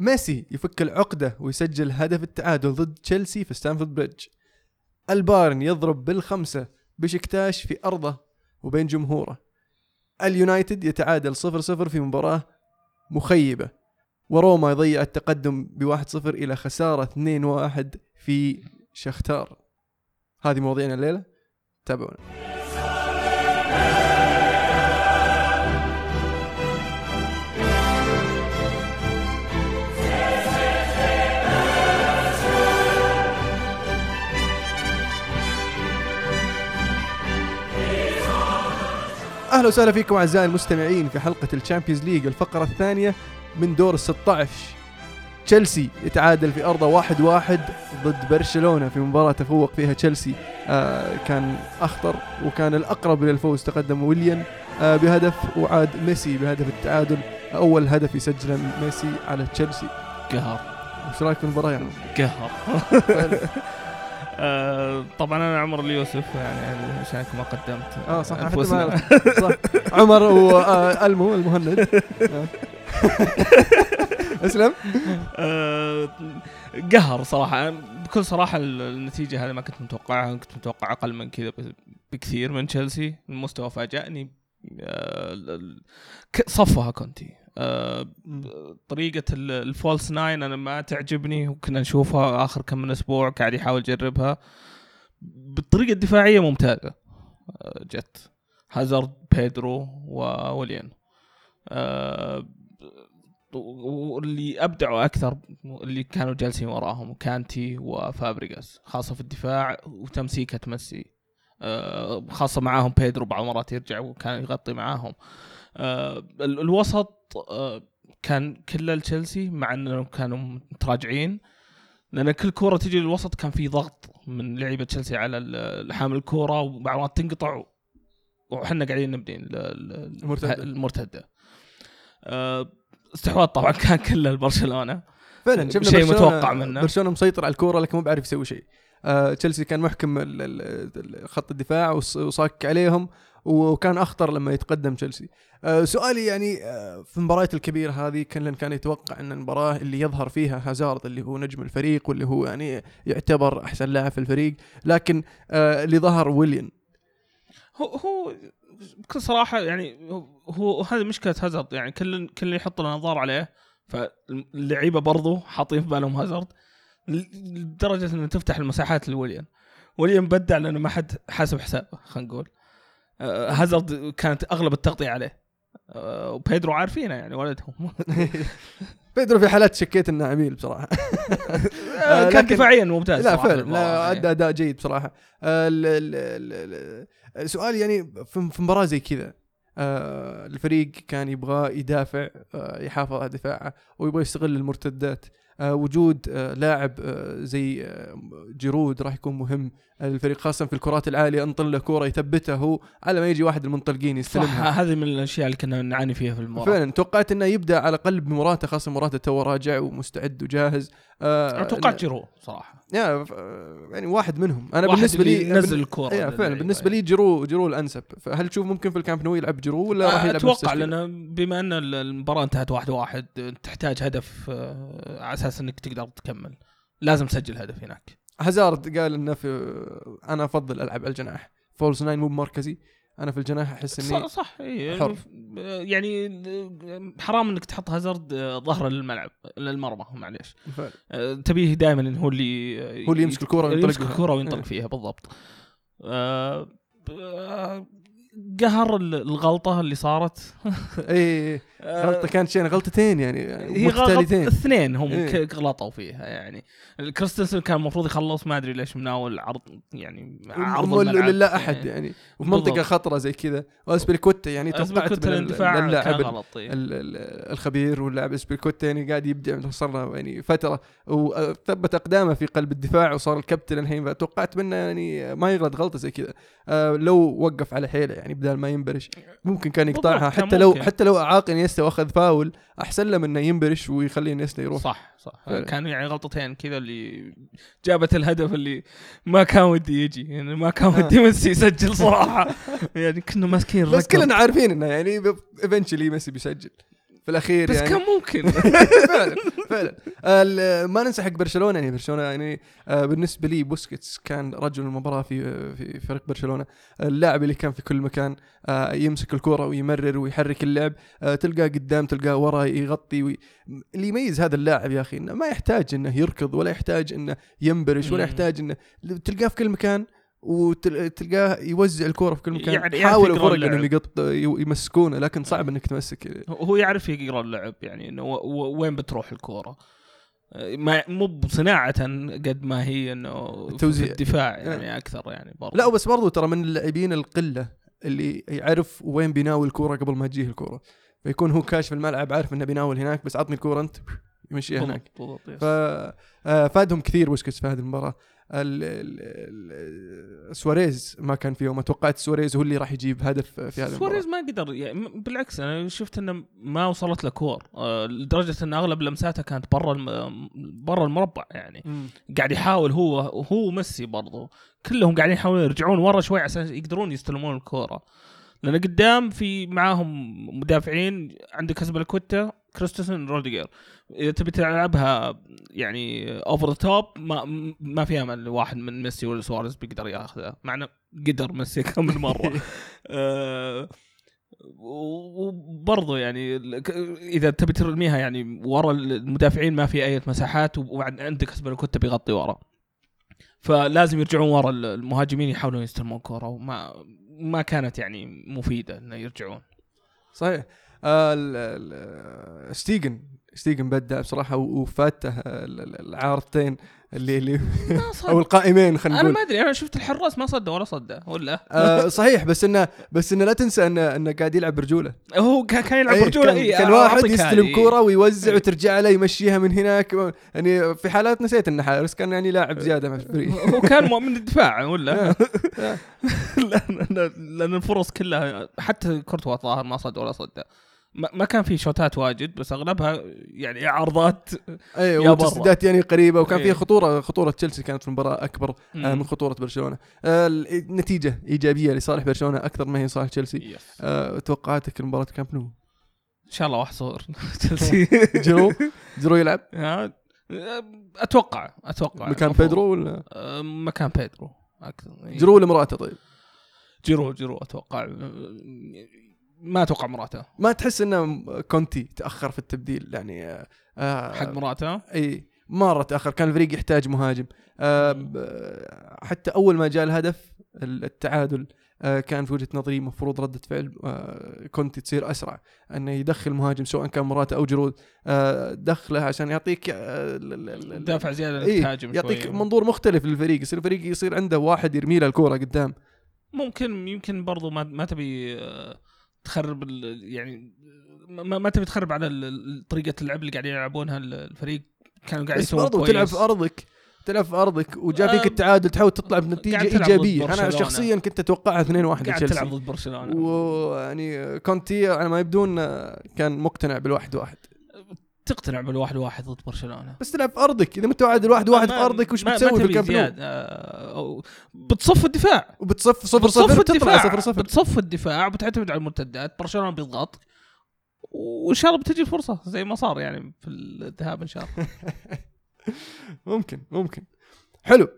ميسي يفك العقدة ويسجل هدف التعادل ضد تشيلسي في ستامفورد بريدج. البايرن يضرب بالخمسة بشكتاش في أرضه وبين جمهوره. اليونايتد يتعادل 0-0 في مباراة مخيبة وروما يضيع التقدم ب 1-0 إلى خسارة 2-1 في شختار. هذه مواضيعنا الليلة. تابعونا. أهلا وسهلا فيكم أعزائي المستمعين في حلقة الشامبيونز ليج الفقرة الثانية من دور ال 16 تشيلسي يتعادل في أرضه واحد واحد ضد برشلونة في مباراة تفوق فيها تشيلسي. آه كان أخطر وكان الأقرب للفوز تقدم ويليان. آه بهدف وعاد ميسي بهدف التعادل. أول هدف يسجله ميسي على تشيلسي. قهر. وش رأيك في المباراة يعني؟ قهر. آه، طبعا أنا عمر اليوسف يعني عشانك ما قدمت. آه صح صح. عمر والمو المهند. آه. أسلم. آه، قهر صراحة. بكل صراحة ال- النتيجة هذه ما كنت متوقعها. كنت متوقع أقل من كذا بكثير من تشيلسي. المستوى فاجأني. آه، صفها كونتي. آه، طريقة ال- ال false nine أنا ما تعجبني وكنا نشوفها آخر كم من أسبوع قاعد يحاول يجربها. بالطريقة الدفاعية ممتازة. آه، جت. هازارد بيدرو ووليان آه، واللي أبدعوا أكثر اللي كانوا جالسين وراهم كانتي وفابريغاس خاصة في الدفاع وتمسيكة ميسي. خاصة معاهم بيدرو بعض المرات يرجع وكان يغطي معاهم. ال- الوسط كان كله تشيلسي مع إنهم كانوا متراجعين. لأن كل كورة تجي للوسط كان في ضغط من لعيبة تشيلسي على حامل الكورة وبعض المرات تنقطع وحنا قاعدين نبني ال- ال- المرتدة. المرتدة. آه، استحواذ طبعا كان كله لبرشلونة. فعلا شفنا شيء متوقع منه. برشلونة مسيطر على الكورة لكن مو بعرف يسوي شيء. آه تشيلسي كان محكم خط الدفاع وص- وصاك عليهم. وكان أخطر لما يتقدم تشيلسي. آه سؤالي يعني آه في المباريات الكبيرة هذه كان كان يتوقع أن المباراة اللي يظهر فيها هازارد اللي هو نجم الفريق واللي هو يعني يعتبر أحسن لاعب في الفريق لكن آه اللي ظهر ويليان. هو هو بكل صراحة يعني هو- هذه مشكلة هازارد يعني كل كل يحط الانظار عليه فاللعيبة برضو حاطين في بالهم هازارد لدرجة انه تفتح المساحات لويليام ويليام بدع لأنه ما حد حاسب حسابه خلينا نقول. هازارد كانت أغلب التغطية عليه. آه، وبيدرو عارفينه يعني ولدهم. بيدرو في حالات شكيت إنه عميل بصراحة. آه، كان دفاعيا ممتاز لا فعلا لا يعني. أدى أداء جيد بصراحة. آه، ال- ال- ال- ال- سؤال يعني في مباراة زي كذا آه، الفريق كان يبغى يدافع آه، يحافظ على دفاعه ويبغى يستغل المرتدات. آه، وجود آه، لاعب آه، زي آه، جيرود راح يكون مهم. الفريق خاصة في الكرات العالية انطل له كورة يثبتها هو على ما يجي واحد المنطلقين يستلمها. هذه من الأشياء اللي كنا نعاني فيها في المباراة. فعلا توقعت إنه يبدأ على الأقل بمراته خاصة مراته تو راجع ومستعد وجاهز. آه، توقعت جيرو صراحة. يا يعني واحد منهم. أنا واحد بالنسبة لي ينزل الكرة اي فعلا بالنسبة لي جيرو جيرو الأنسب. فهل تشوف ممكن في الكامب نو يلعب جيرو ولا راح يلعب أتوقع؟ لأن بما أن المباراة انتهت واحد واحد تحتاج هدف آه، على أساس إنك تقدر تكمل. لازم تسجل هدف هناك. هازارد قال إنه في أنا أفضل ألعب على الجناح. false nine مو بمركزي. أنا في الجناح أحس صح, اني صح إيه. حر. يعني حرام إنك تحط هازارد آه، ظهر للملعب للمرمى معليش. آه، تبيه دائما انه هو اللي هو اللي يمسك الكرة وينطلق يمسك. الكرة وينطلق إيه. فيها بالضبط آه، قهر ال- الغلطة اللي صارت اي آه، غلطة كانت شيء غلطتين يعني هي غلط مختلفين الاثنين هم إيه. غلطوا فيها يعني كريستنسن كان المفروض يخلص ما أدري ليش مناول عرض يعني عرض. لا أحد إيه. يعني وفي منطقة. خطرة زي كذا وأسبريكوتا يعني توقعت من اللاعب إيه. الخبير واللاعب أسبريكوتا يعني قاعد يبدع صار له يعني فترة وثبت أقدامه في قلب الدفاع وصار الكابتن الحين فتوقعت منه يعني ما يغلط غلطة زي كذا آه لو وقف على حيله يعني بدل ما ينبرش. ممكن كان يقطعها. حتى لو ممكن. حتى لو أعاق إنيستا وأخذ فاول أحسن له من إنه ينبرش ويخلي إنيستا يروح. صح صح. فعلا. كان يعني غلطتين كذا اللي جابت الهدف اللي ما كان ودي يجي. يعني ما كان ودي ميسي يسجل صراحة. يعني كنا ماسكين بس. كلنا عارفين إنه يعني eventually ميسي بيسجل. في الأخير بس يعني. كان ممكن. فعلا فعلا. ال- ما ننسى حق برشلونة يعني برشلونة يعني آه، بالنسبة لي بوسكيتس كان رجل المباراة في في فريق برشلونة. اللاعب اللي كان في كل مكان آه، يمسك الكرة ويمرر ويحرك اللعب آه، تلقاه قدام تلقاه ورا يغطي وي... اللي يميز هذا اللاعب يا أخي إنه ما يحتاج إنه يركض ولا يحتاج إنه ينبرش ولا. يحتاج إنه تلقاه في كل مكان وتلقاه يوزع الكورة في كل مكان. يعني حاولوا فرق. إنهم يقط يمسكونه لكن صعب إنك تمسك. هو يعرف يقرأ اللعب يعني إنه وين بتروح الكورة. ما مو بصناعة قد ما هي إنه التوزيع. في الدفاع يعني أكثر يعني برضه. لا بس برضو ترى من اللاعبين القلة اللي يعرف وين بيناول الكورة قبل ما تجيه الكورة. فيكون هو كاشف الملعب عارف إنه بيناول هناك بس عطني الكورة أنت يمشيها هناك. بالضبط آه، فادهم كثير بوسكيتس في هذه المباراة. ال- ال- ال- سواريز ما كان فيهم. اتوقعت سواريز هو اللي راح يجيب هدف في هذه سواريز ما قدر يعني م- بالعكس أنا شفت إنه ما وصلت له كور. آه، لدرجة إن أغلب لمساته كانت برا. برا المربع يعني. مم. قاعد يحاول هو هو ميسي برضو. كلهم قاعدين يحاولون يرجعون ورا شوي عشان يقدرون يستلمون الكورة. لأن قدام في معاهم مدافعين عندك اسبلكوتا كريستوسن روديجر إذا تبي تلعبها يعني over top ما ما في امل واحد من ميسي ولا سواريز بيقدر ياخذها مع إنه قدر ميسي كم من مرة. آه، وبرضه يعني إذا تبي ترميها يعني ورا المدافعين ما في أي مساحات وعندك اسبلكوتا بيغطي ورا. فلازم يرجعون ورا ال- المهاجمين يحاولون يستلمون كورة وما ما كانت يعني مفيدة إنه يرجعون. صحيح. ستيجن ستيجن بدع بصراحة وفاته ال- ال- العارضتين اللي اللي أو القائمين خلينا أنا نقول. ما أدري أنا شفت الحراس ما صدى ولا صدى ولا؟ آه صحيح بس انه بس إنه لا تنسى انه إنه قاعد يلعب برجولة. هو كان يلعب إيه، برجولة كان, إيه، كان واحد يستلم. كوره ويوزع إيه. وترجع له يمشيها من هناك. يعني في حالات نسيت إنه حارس كان يعني لاعب زيادة هو كان مو- من الدفاع ولا؟ آه. لأن الفرص كلها حتى كورتوا الظاهر ما صد ولا صد ما كان في شوتات واجد بس أغلبها يعني عرضات اي يا برا. وتسديدات يعني قريبة وكان. فيها خطورة خطورة تشيلسي كانت في المباراة أكبر آه من خطورة برشلونة. آه النتيجه إيجابية لصالح برشلونة أكثر ما هي صالح تشيلسي. آه توقعاتك المباراه كامب نو؟ إن شاء الله واحد صفر. تشيلسي. جيرو جيرو يلعب؟ أتوقع أتوقع. مكان. بيدرو ولا؟ مكان بيدرو. أكثر. جيرو ولا موراتا طيب؟ جيرو جيرو أتوقع. ما أتوقع موراتا. ما تحس إنه كونتي تأخر في التبديل يعني آه حق موراتا؟ إي مرة تأخر كان الفريق يحتاج مهاجم. آه حتى أول ما جاء الهدف التعادل آه كان في وجهة نظري المفروض ردة فعل آه كونتي تصير أسرع. إنه يدخل مهاجم سواء كان موراتا أو جيرو آه دخله عشان يعطيك آه دافع زيادة إيه تهاجم يعطيك شوي. منظور مختلف للفريق. يصير الفريق يصير عنده واحد يرمي له الكورة قدام. ممكن يمكن برضو ما ما تبي آه، تخرب يعني ما, ما تبي تخرب على طريقة اللعب اللي قاعدين يلعبونها ال- الفريق. كانوا قاعد يسوون برضو تلعب في أرضك تلعب في أرضك وجاء فيك التعادل تحاول تطلع بنتيجة إيجابية. أنا. شخصيا كنت أتوقعها 2-1 قاعد تلعب ضد برشلونة. ويعني كونتي على ما يبدو إنه كان مقتنع بالواحد واحد. تقتنع بالواحد واحد ضد برشلونة؟ بس تلعب في أرضك إذا متوعد الواحد واحد في ما- أرضك وش ما- ما بتسوي في الكامب نو؟ آه، أو بتصف الدفاع. وبتصف صفر بتصف صفر الدفاع. صفر صفر. بتصف الدفاع بتعتمد على المرتدات. برشلونة بيضغط. وإن شاء الله بتجي الفرصة زي ما صار يعني في الذهاب إن شاء الله. ممكن ممكن. حلو.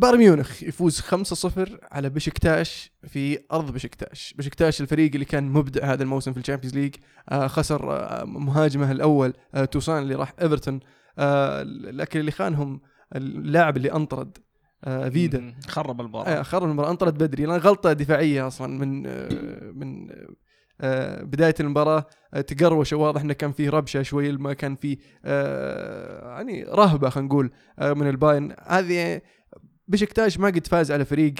بايرن ميونخ يفوز 5-0 على بشكتاش في أرض بشكتاش، بشكتاش الفريق اللي كان مبدع هذا الموسم في ال Champions League آه خسر آه مهاجمه الأول آه توسون اللي راح إيفرتون آه لكن اللي خانهم اللاعب اللي أنطرد آه فيدا. خرب المباراة. آه خرب المباراة أنطرد بدري. لأن غلطة دفاعية أصلا من آه من آه بداية المباراة آه تقروش. واضح إنه كان فيه ربشة شوي ما كان فيه آه يعني رهبة خلينا نقول آه من الباين هذه بشكتاش ما قد فاز على فريق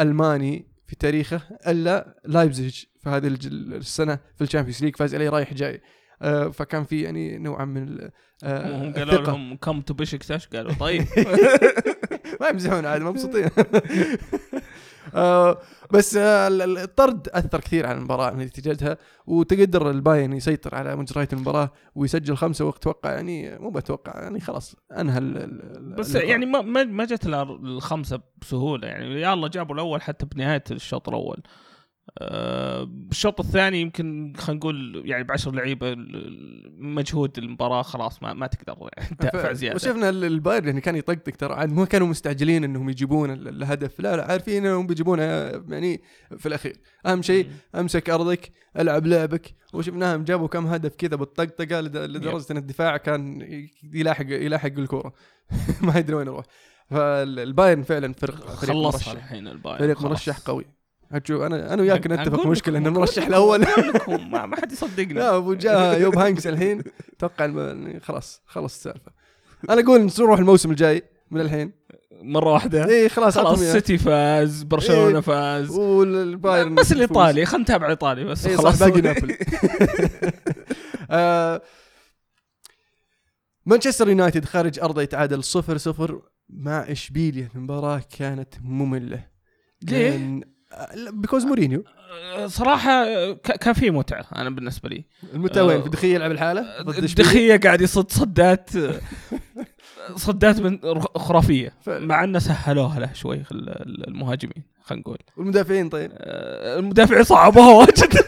ألماني في تاريخه إلا لايبزيج في هذه السنة في ال Champions League فاز عليه رايح جاي. آه فكان في يعني نوعا من آه قالوا. لهم come to بشكتاش قالوا طيب. ما يمزحون عاد مبسوطين. بس آه ال- ال- الطرد أثر كثير على المباراة من نتيجتها وتقدر الباين يسيطر على مجريات المباراة ويسجل خمسة واتوقع يعني مو بتوقع يعني خلاص أنهى ال- ال- بس اللقاء. يعني ما ما جت الخمسة بسهولة يعني يلا جابوا الأول حتى بنهاية الشوط الأول آه، بالشوط الثاني يمكن خلينا نقول يعني بعشر لعيبة مجهود المباراة خلاص ما, ما تقدر تدافع زيادة. وشفنا ال- البايرن يعني كان يطقطق ترى عاد ما كانوا مستعجلين إنهم يجيبون ال- الهدف لا لا عارفين إنهم بيجيبونها يعني في الأخير. أهم شيء أمسك أرضك ألعب لعبك. وشفناهم جابوا كم هدف كذا بالطقطقة لد- لدرجة إن الدفاع كان يلاحق يلاحق الكوره ما يدري وين يروح. فالبايرن فعلا فرق خلصها مرشح. الحين البايرن فريق. مرشح قوي. هتشوف أنا أنا وياك نتفق مشكلة ان المرشح الأول. ما, ما حد يصدقنا. لا أبو جاء يوب هاينكس الحين. أتوقع الم- خلاص خلص السالفة. أنا أقول نروح الموسم الجاي من الحين. مرة واحدة. اي خلاص خلاص عطهم إياه. سيتي فاز برشلونة إيه. فاز. والبايرن بس. الايطالي خلينا نتابع الايطالي بس اي خلاص. باقي نابولي. آه، مانشستر يونايتد خارج ارضه يتعادل 0 0 مع إشبيليا. المباراة كانت مملة. ليه؟ because مورينيو صراحة كان في متعة أنا بالنسبة لي. المتعة وين؟ آه، في دي خيا يلعب لحاله؟ دي خيا قاعد يصد صدات صدات من خرافية. مع إنه سهلوها له شوي ال- ال- المهاجمين خلينا نقول. والمدافعين طيب. آه، المدافع صعبوها واجد.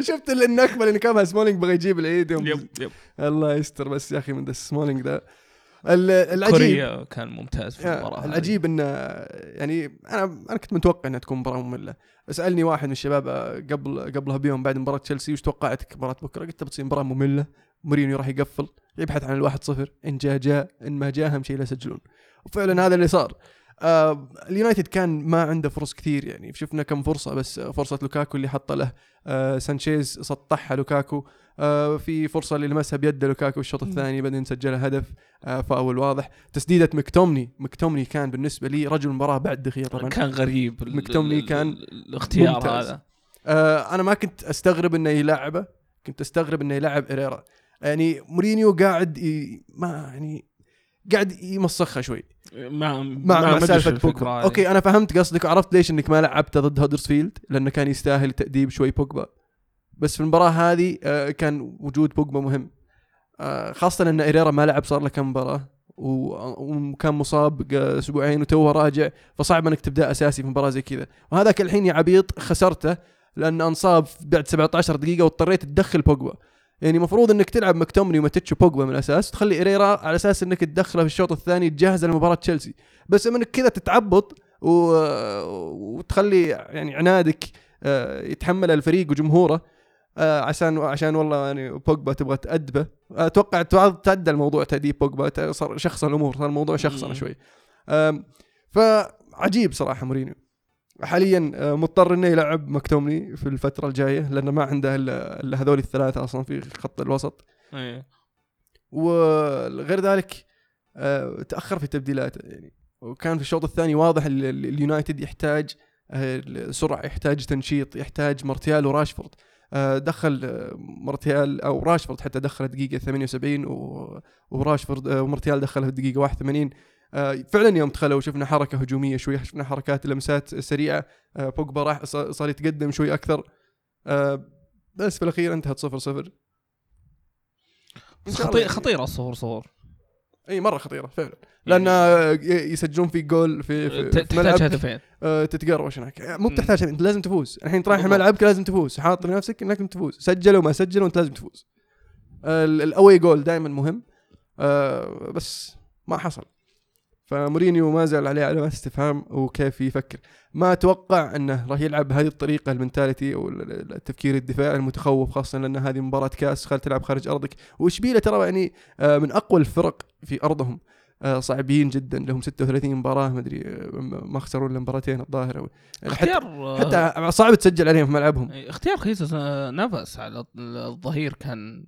شفت النكبة اللي كانها سمولينج بغى يجيب العيد يوم. yep yep. الله يستر بس يا أخي من ذا سمولينج ذا. ال- العجيب كوريا كان ممتاز في المباراة. العجيب انه يعني أنا أنا كنت متوقع إنها تكون مباراة مملة. سألني واحد من الشباب آه، قبل قبلها بيوم بعد مباراة تشيلسي وش توقعتك مباراة بكرة؟ قلت بتصير مباراة مملة. مورينيو راح يقفل. يبحث عن الواحد صفر. إن جاء جاء. إن ما جاء اهم شيء لا يسجلون. وفعلا هذا اللي صار. آه اليونايتد كان ما عنده فرص كثير يعني. شفنا كم فرصة بس آه، فرصة لوكاكو اللي حط له آه سانشيز سطحها لوكاكو. آه في فرصة اللي لمسها بيده لوكاكو الشوط. الثاني بعدين سجلها هدف آه فاول واضح. تسديدة مكتوميني مكتوميني كان بالنسبة لي رجل المباراة بعد دي خيا طبعا. كان غريب. مكتوميني كان ال- الاختيار ممتاز. هذا. آه أنا ما كنت أستغرب إنه يلعبه كنت أستغرب إنه يلعب هيريرا. يعني مورينيو قاعد ي... ما يعني قاعد يمسخها شوي. مع مع, ما مع أدري سالفة بوجبا. okay أنا فهمت قصدك وعرفت ليش إنك ما لعبته ضد هودرسفيلد لأنه كان يستاهل تأديب شوي بوجبا. بس في المباراة هذه آه كان وجود بوجبا مهم. آه خاصة إن هيريرا ما لعب صار له كم مباراة وكان مصاب ق- أسبوعين وتوه راجع فصعب إنك تبدأ أساسي في مباراة زي كذا. وهذاك الحين يا عبيط خسرته لأن أنصاب بعد 17 دقيقة واضطريت تدخل بوجبا. يعني المفروض إنك تلعب مكتومني وماتيتش بوجبا من الأساس وتخلي اريرا على أساس إنك تدخله في الشوط الثاني تجهز لمباراة تشيلسي. بس إنك كذا تتعبط و... وتخلي يعني عنادك آه، يتحمل الفريق وجمهوره آه، عشان عشان والله يعني بوجبا تبغى تأدبه. أتوقع تعدى الموضوع تأديب بوجبا. صار شخص الأمور صار الموضوع شخصنا مم. شوي. فعجيب صراحة مورينيو. حاليا آه، مضطر إنه يلعب مكتوميني في الفترة الجاية لأنه ما عنده الا هذول الثلاثة أصلا في خط الوسط. إيه. وغير ذلك آه، تأخر في تبديلاته يعني. وكان في الشوط الثاني واضح ال- ال- اليونايتد يحتاج سرعة يحتاج تنشيط يحتاج مارتيال وراشفورد. دخل آه، مارتيال أو راشفورد حتى دخل الدقيقه 78 و- وراشفورد آه، ومارتيال دخلها في الدقيقه 81 آه، فعلا يوم دخلوا شفنا حركة هجومية شوي شفنا حركات لمسات سريعة. آه، بوجبا راح صار يتقدم شوي أكثر. آه، بس في الأخير انتهت 0 0 إن شاء الله خطير يعني. خطيره الصفر صفر. إي مرة خطيرة فعلا. لأن يسجلون فيك جول في, في, تحتاج هدفين. آه، تتقروش هناك. مو. بتحتاج أنت لازم تفوز. الحين رايح بالضبط. ملعبك لازم تفوز. حاط لنفسك إنك تفوز. سجلوا ما سجلوا انت لازم تفوز. آه، ال- الأوي جول دائما مهم. آه، بس ما حصل. فمورينيو ما زال عليه علامات استفهام وكيف يفكر. ما أتوقع أنه راح يلعب بهذه الطريقة المنتاليتي أو ال- ال- التفكير الدفاعي المتخوف خاصة لأن هذه مباراة كأس خل تلعب خارج أرضك. واشبيله ترى يعني آه، من أقوى الفرق في أرضهم. صعبين جدا. لهم 36 مباراة ما أدري آه، ما خسروا إلا مباراتين الظاهر أو- يعني حتى اختيار حتى صعب تسجل عليهم في ملعبهم. اختيار خيسوس نافاس على الظهير كان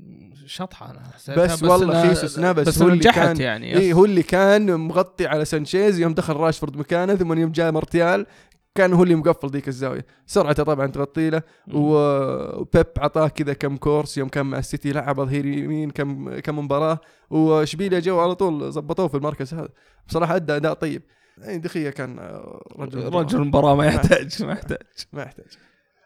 شطحة. أنا حسيتها بس والله خيسوس نافاس بس هو اللي كان- يعني اي هو اللي كان مغطي على سانشيز. يوم دخل راشفورد مكانه ثم يوم جاء مارتيال كان هو اللي مقفل ذيك الزاوية. سرعته طبعا تغطي له وبيب عطاه كذا كم course يوم كان مع السيتي لعب ظهير يمين كم كم مباراة. وإشبيليا جو على طول زبطوه في المركز هذا. بصراحة ادى أداء طيب. يعني دي خيا كان آه، رجل. رجل المباراه ما يحتاج ما يحتاج. ما يحتاج.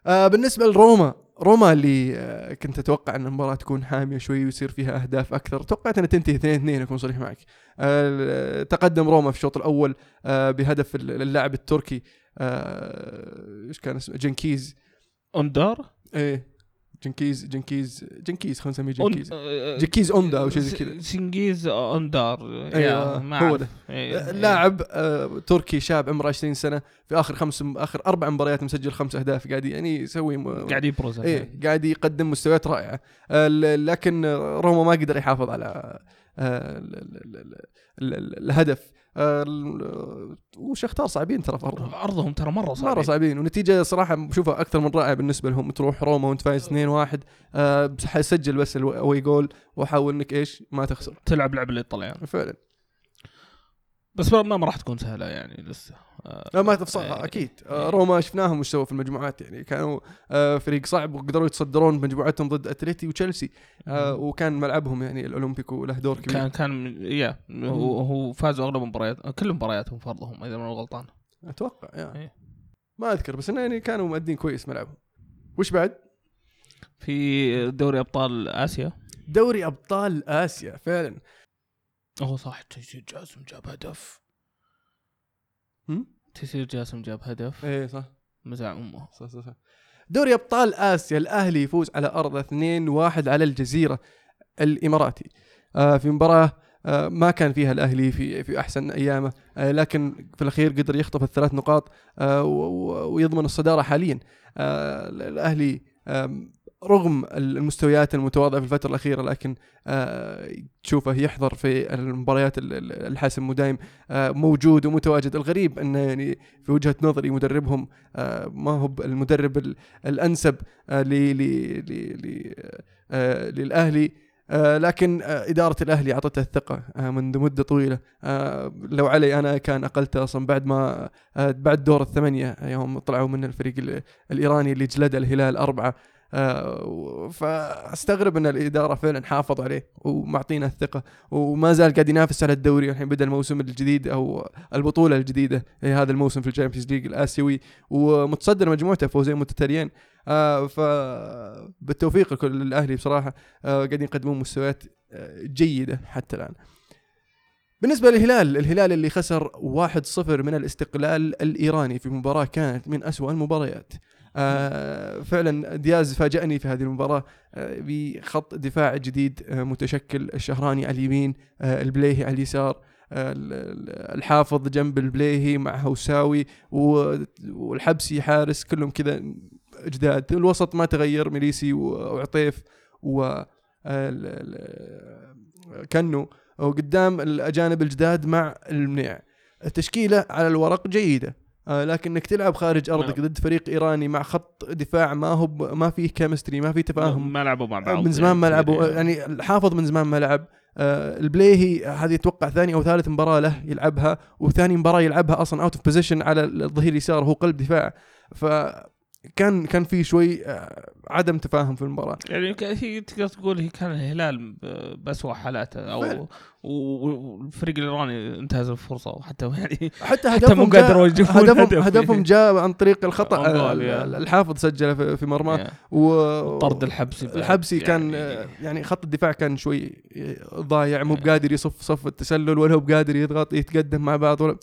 آه بالنسبة لروما روما اللي آه كنت أتوقع أن المباراة تكون حامية شوي ويصير فيها أهداف أكثر. توقعت أنها تنتهي 2 2 أكون صريح معك. آه تقدم روما في الشوط الأول بهدف اللاعب التركي. إيش كان اسمه؟ جنكيز. اوندار إيه. جنكيز جنكيز جنكيز خلينا نسميه جنكيز. آه، جنكيز اوندا أو شيء زي كذا. سنجيز اوندار يا، ما هو. ده. إيه، لاعب آه، تركي شاب عمره 20 سنة. في آخر خمس آخر أربع مباريات مسجل خمس أهداف. قاعد يعني يسوي م... قاعد يبرز إيه قاعد يقدم مستويات رائعة. آه، لكن روما ما قدر يحافظ على ال- ال- ال- ال- ال- الهدف. آه، ال- وشختار صعبين ترى في أرضهم. عرضهم ترى مرة صعب مرة صعبين. ونتيجة صراحة بشوفها أكثر من رائعة بالنسبة لهم. تروح روما وأنت فايز 2-1 آه، بس حيسجل بس الاوي جول. وحاول إنك إيش؟ ما تخسر. تلعب لعب الايطاليان فعلا. بس ما ما راح تكون سهلة يعني لسه. آه، لا ما تفصل إيه. أكيد. آه، روما شفناهم وش سووا في المجموعات يعني. كانوا آه، فريق صعب وقدروا يتصدرون مجموعتهم ضد اتلتي وتشيلسي. وكان ملعبهم يعني الأولمبيكو له دور كبير. كان كان يا هو هو فازوا أغلب مباريات كل مبارياتهم في ارضهم إذا ما غلطان. أتوقع يعني. ما أذكر بس إنه يعني كانوا مؤدين كويس ملعبهم. وش بعد؟ في دوري أبطال آسيا. دوري أبطال آسيا فعلا. هو صح تيسير جاسم جاب هدف. هم؟ تيسير جاسم جاب هدف. إيه صح. مزع أمه. صح صح صح. دوري أبطال آسيا الأهلي يفوز على ارضه 2-1 على الجزيرة الإماراتي. آه في مباراة آه ما كان فيها الأهلي في في أحسن أيامه آه لكن في الأخير قدر يخطف الثلاث نقاط آه ويضمن الصدارة حاليا. آه الأهلي آم، رغم المستويات المتواضعة في الفترة الأخيرة لكن آه تشوفه يحضر في المباريات ال- ال- الحسم ودايم آه موجود ومتواجد. الغريب إنه يعني في وجهة نظري مدربهم آه ما هو المدرب ال- الأنسب آه ل- ل- ل- ل- آه للأهلي لكن إدارة الأهلي أعطته الثقة آه منذ مدة طويلة. آه لو علي أنا كان اقلته أصلا بعد ما بعد دور الثمانية يوم طلعوا من الفريق ال- الإيراني اللي جلد الهلال و- فاستغرب إن الإدارة فعلا حافظ عليه ومعطينا الثقة وما زال قاعد ينافس على الدوري الحين بدا الموسم الجديد أو البطولة الجديدة هذا الموسم في ال Champions League الآسيوي ومتصدر مجموعته فوزين متتاليين. آه فبالتوفيق لكل الأهلي بصراحة آه قاعدين يقدمون مستويات آه جيدة حتى الآن. بالنسبة للهلال الهلال اللي خسر 1-0 من الاستقلال الإيراني في مباراة كانت من أسوأ المباريات. آه فعلا دياز فاجأني في هذه المباراة آه بخط دفاع جديد آه متشكل الشهراني على اليمين البليهي على اليسار ال- ال- الحافظ جنب البليهي مع هوساوي والحبسي حارس كلهم كذا جداد الوسط ما تغير ميليسي وعطيف و كنو. وقدام الأجانب الجداد مع المنيع. التشكيله على الورق جيدة. آه، لكن إنك تلعب خارج أرضك نعم. ضد فريق إيراني مع خط دفاع ما هو ب- ما فيه chemistry ما فيه تفاهم. ما لعبوا مع بعض من زمان ما يعني. لعبوا. كثير يعني الحافظ من زمان ما لعب. آه، البليهي هذه أتوقع ثاني أو ثالث مباراة له يلعبها وثاني مباراة يلعبها أصلا out of position على الظهير اليسار هو قلب دفاع. فكان كان في شوي آه، عدم تفاهم في المباراة يعني هي تقدر تقول هي كان الهلال ب- بأسوأ حالاته. أو والفريق الإيراني انتهز الفرصة وحتى يعني حتى حتى هدفهم مو جاء قادروا يجيبون هدفهم هدف. هدفهم جاء عن طريق الخطأ الحافظ سجله في- مرماه يعني و طرد الحبسي. الحبسي كان يعني آه، يعني خط الدفاع كان شوي ضايع مو بقادر يصف صف التسلل ولا هو بقادر يضغط يتقدم مع بعض ولا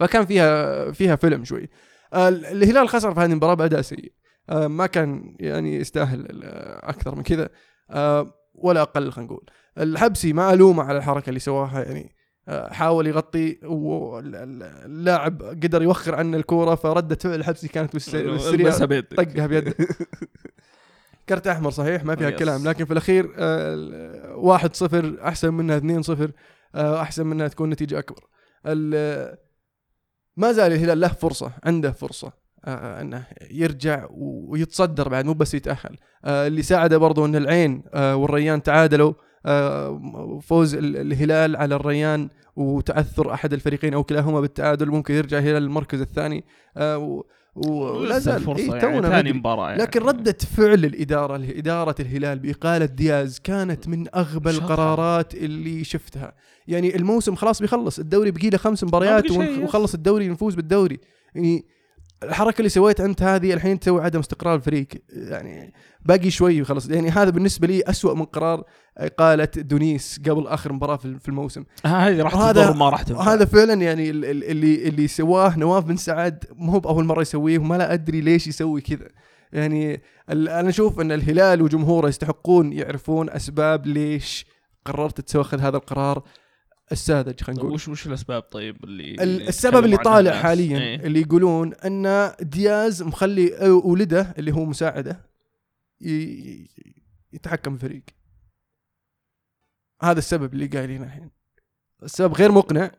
فكان فيها فيها فيلم شوي الهلال خسر في هذه المباراة بأداء سيء. آه، ما كان يعني يستاهل آه، أكثر من كذا آه، ولا أقل خلينا نقول. الحبسي ما ألومه على الحركة اللي سواها يعني آه، حاول يغطي واللاعب قدر يوخر عنه الكورة فردة فعل الحبسي كانت بالس- بالسريع. طقها بيده. كرت أحمر صحيح ما فيها. كلام. لكن في الأخير آه، واحد صفر أحسن منها اثنين صفر آه، أحسن منها تكون نتيجة أكبر. ما زال الهلال له فرصة عنده فرصة آه، أنه يرجع ويتصدر بعد مو بس يتأهل آه، اللي ساعده برضو إن العين آه، والريان تعادلوا آه، فوز ال- الهلال على الريان وتعثر أحد الفريقين أو كلاهما بالتعادل ممكن يرجع الهلال المركز الثاني آه، ولا زال الفرصة إيه، يعني ثاني بدري. مباراة يعني. لكن ردة فعل الإدارة إدارة الهلال بإقالة دياز كانت من أغبى. القرارات اللي شفتها يعني الموسم خلاص بيخلص الدوري بقي له خمس مباريات. وخلص الدوري نفوز بالدوري. يعني الحركة اللي سويتها أنت هذه الحين تسوي عدم استقرار الفريق. يعني باقي شوي وخلص. يعني هذا بالنسبة لي أسوأ من قرار اقاله دونيس قبل آخر مباراة في الموسم. هذه راح تضر ما راح تنفع هذا فعلا يعني ال- ال- اللي اللي سواه نواف بن سعد مو هو بأول مرة يسويه وما لا أدري ليش يسوي كذا. يعني أنا أشوف أن الهلال وجمهوره يستحقون يعرفون أسباب ليش قررت تتخذ هذا القرار. الساذج خلينا نقول. وش وش الأسباب طيب اللي ال- اللي السبب اللي طالع الناس؟ حاليا إيه. اللي يقولون أن دياز مخلي ولده اللي هو مساعده يتحكم بالفريق هذا السبب اللي قايلينه الحين. السبب غير مقنع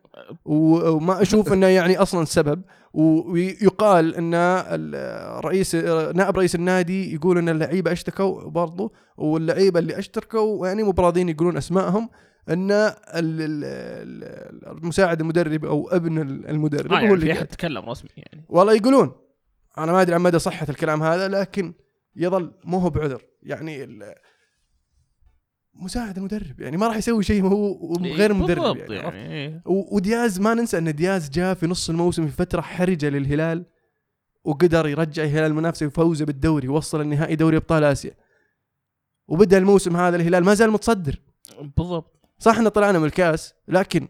وما أشوف أنه يعني أصلا سبب. ويقال أن ال- رئيس نائب رئيس النادي يقول أن اللعيبة اشتكوا برضو واللعيبة اللي اشتركوا يعني مو براضين يقولون أسمائهم. أن ال- ال- ال- المساعد المدرب أو ابن المدرب آه هو اللي. احد تكلم رسمي يعني والله يقولون أنا ما أدري عن مدى صحة الكلام هذا لكن يظل مو هو بعذر يعني ال- مساعد المدرب يعني ما راح يسوي شيء هو غير مدرب يعني, يعني؟ إيه. ودياز ما ننسى أن دياز جاء في نص الموسم في فترة حرجة للهلال وقدر يرجع الهلال المنافسه ويفوزه بالدوري ووصل النهائي دوري أبطال آسيا وبدأ الموسم هذا الهلال ما زال متصدر بالضبط صح ان طلعنا من الكاس لكن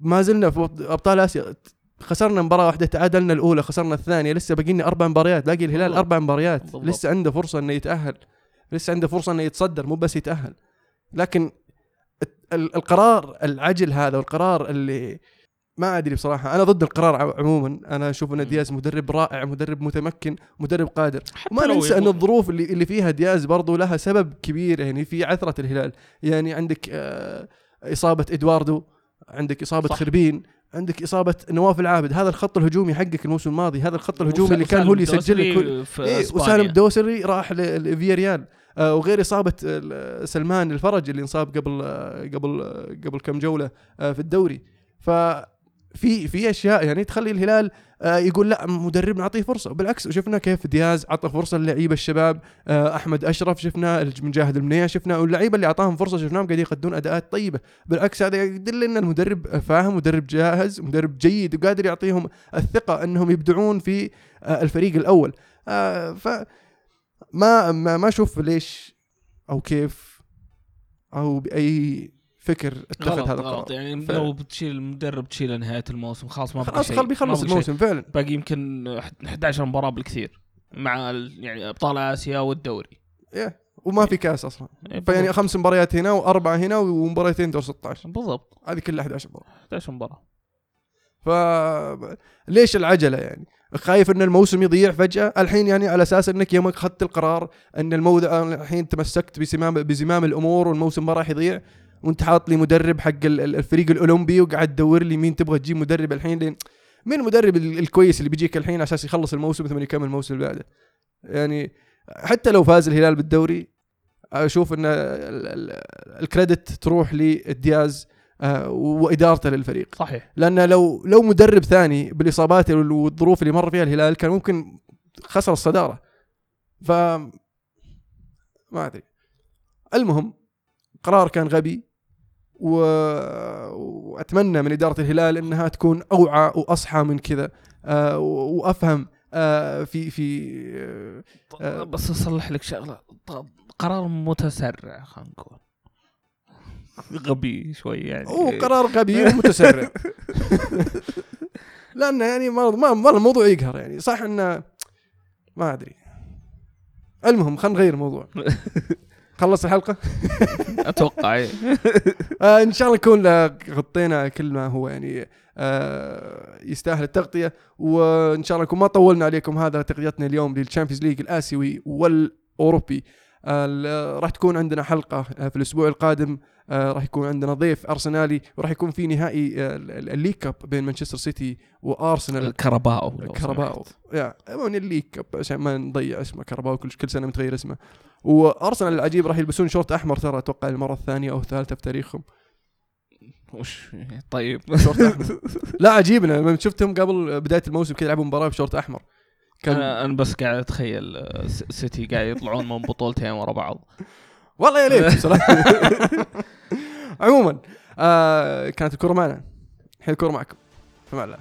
ما زلنا في أبطال آسيا خسرنا مباراة واحدة تعادلنا الأولى خسرنا الثانية لسه باقي لنا أربع مباريات باقي الهلال. أربع مباريات بالضبط. لسه عنده فرصة إنه يتأهل لسه عنده فرصة إنه يتصدر مو بس يتأهل لكن القرار العجل هذا والقرار اللي ما أدري بصراحة. أنا ضد القرار عموما. أنا أشوف أن. دياز مدرب رائع مدرب متمكن مدرب قادر. وما ننسى أن الظروف اللي اللي فيها دياز برضو لها سبب كبير يعني في عثرة الهلال. يعني عندك آه، إصابة إدواردو عندك إصابة صح. خربين عندك إصابة نواف العابد. هذا الخط الهجومي حقك الموسم الماضي. هذا الخط الهجومي اللي كان هو اللي يسجل لك كل إيه. وسالم الدوسري راح لفياريال. آه وغير إصابة ال- سلمان الفرج اللي انصاب قبل آه قبل آه قبل كم جولة آه في الدوري. ففي في أشياء يعني تخلي الهلال آه يقول لا مدرب نعطيه فرصة. بالعكس وشفنا كيف دياز عطى فرصة للعيبة الشباب آه أحمد أشرف شفنا المجاهد المنيع شفنا واللعيبه اللي أعطاهم فرصة شفناهم قاعدين يقدمون أداءات طيبة. بالعكس هذا يدل إن المدرب فاهم مدرب جاهز مدرب جيد وقادر يعطيهم الثقة إنهم يبدعون في آه الفريق الأول. ف ما ما أشوف ليش أو كيف أو بأي فكر اتخذ غلط هذا غلط. القرار. يعني فعلا. لو بتشيل المدرب تشيل نهاية الموسم خلاص ما خلاص خل بيخلص. الموسم فعلا. باقي يمكن 11 مباراة بالكثير مع يعني أبطال آسيا والدوري. إيه. وما في كأس أصلا. إيه، فيعني. خمس مباريات هنا وأربعة هنا ومباراتين دور 16 بالضبط. هذه كلها 11 مباراة. 11 مباراة. ف ليش العجلة يعني؟ خايف إن الموسم يضيع فجأة؟ الحين يعني على أساس إنك يوم اخذت القرار إن الموضوع الحين تمسكت بزمام بزمام الأمور والموسم ما راح يضيع. وانت حاط لي مدرب حق ال- ال- الفريق الأولمبي وقاعد تدور لي مين تبغى تجيب مدرب الحين لين مين المدرب ال- الكويس اللي بيجيك الحين على أساس يخلص الموسم ثم يكمل الموسم اللي بعده؟ يعني حتى لو فاز الهلال بالدوري أشوف إن ال- ال- الكريدت تروح لدياز آه، وإدارته للفريق. صحيح. لأن لو لو مدرب ثاني بالإصابات والظروف اللي مر فيها الهلال كان ممكن خسر الصدارة. ف ما أدري. المهم قرار كان غبي و... وأتمنى من إدارة الهلال إنها تكون أوعى وأصحى من كذا. آه وأفهم آه في في آه، بس أصلح لك شغلة. قرار متسرع خلينا نقول. غبي شوي يعني. هو قرار غبي ومتسرع. لأنه يعني ما ما الموضوع يقهر يعني. صح إنه ما أدري. المهم خلينا نغير الموضوع. خلص الحلقة؟ أتوقع. آه إن شاء الله نكون غطينا كل ما هو يعني آه يستاهل التغطية. وإن شاء الله نكون ما طولنا عليكم هذا تغطيتنا اليوم لل Champions League الآسيوي والأوروبي. آه راح تكون عندنا حلقة آه في الأسبوع القادم. آه راح يكون عندنا ضيف أرسنالي وراح يكون في نهائي آه ال League Cup بين مانشستر سيتي وأرسنال. الكرباو لو كرباو سمحت. يا من ال League Cup عشان ما نضيع اسمه كرباو كل كل سنة متغير اسمه. وارسنال العجيب راح يلبسون شورت أحمر ترى أتوقع المرة الثانية أو الثالثة في تاريخهم. وش؟ طيب. شورت أحمر. لا عجيب. أنا لما شفتهم قبل بداية الموسم كذا يلعبوا مباراة بشورت أحمر. كان أنا أنا بس قاعد أتخيل آه، سيتي قاعد يطلعون من بطولتين ورا بعض. والله يا ليت بصراحة. عموما آه كانت الكره معنا. الحين الكره معكم. فما الله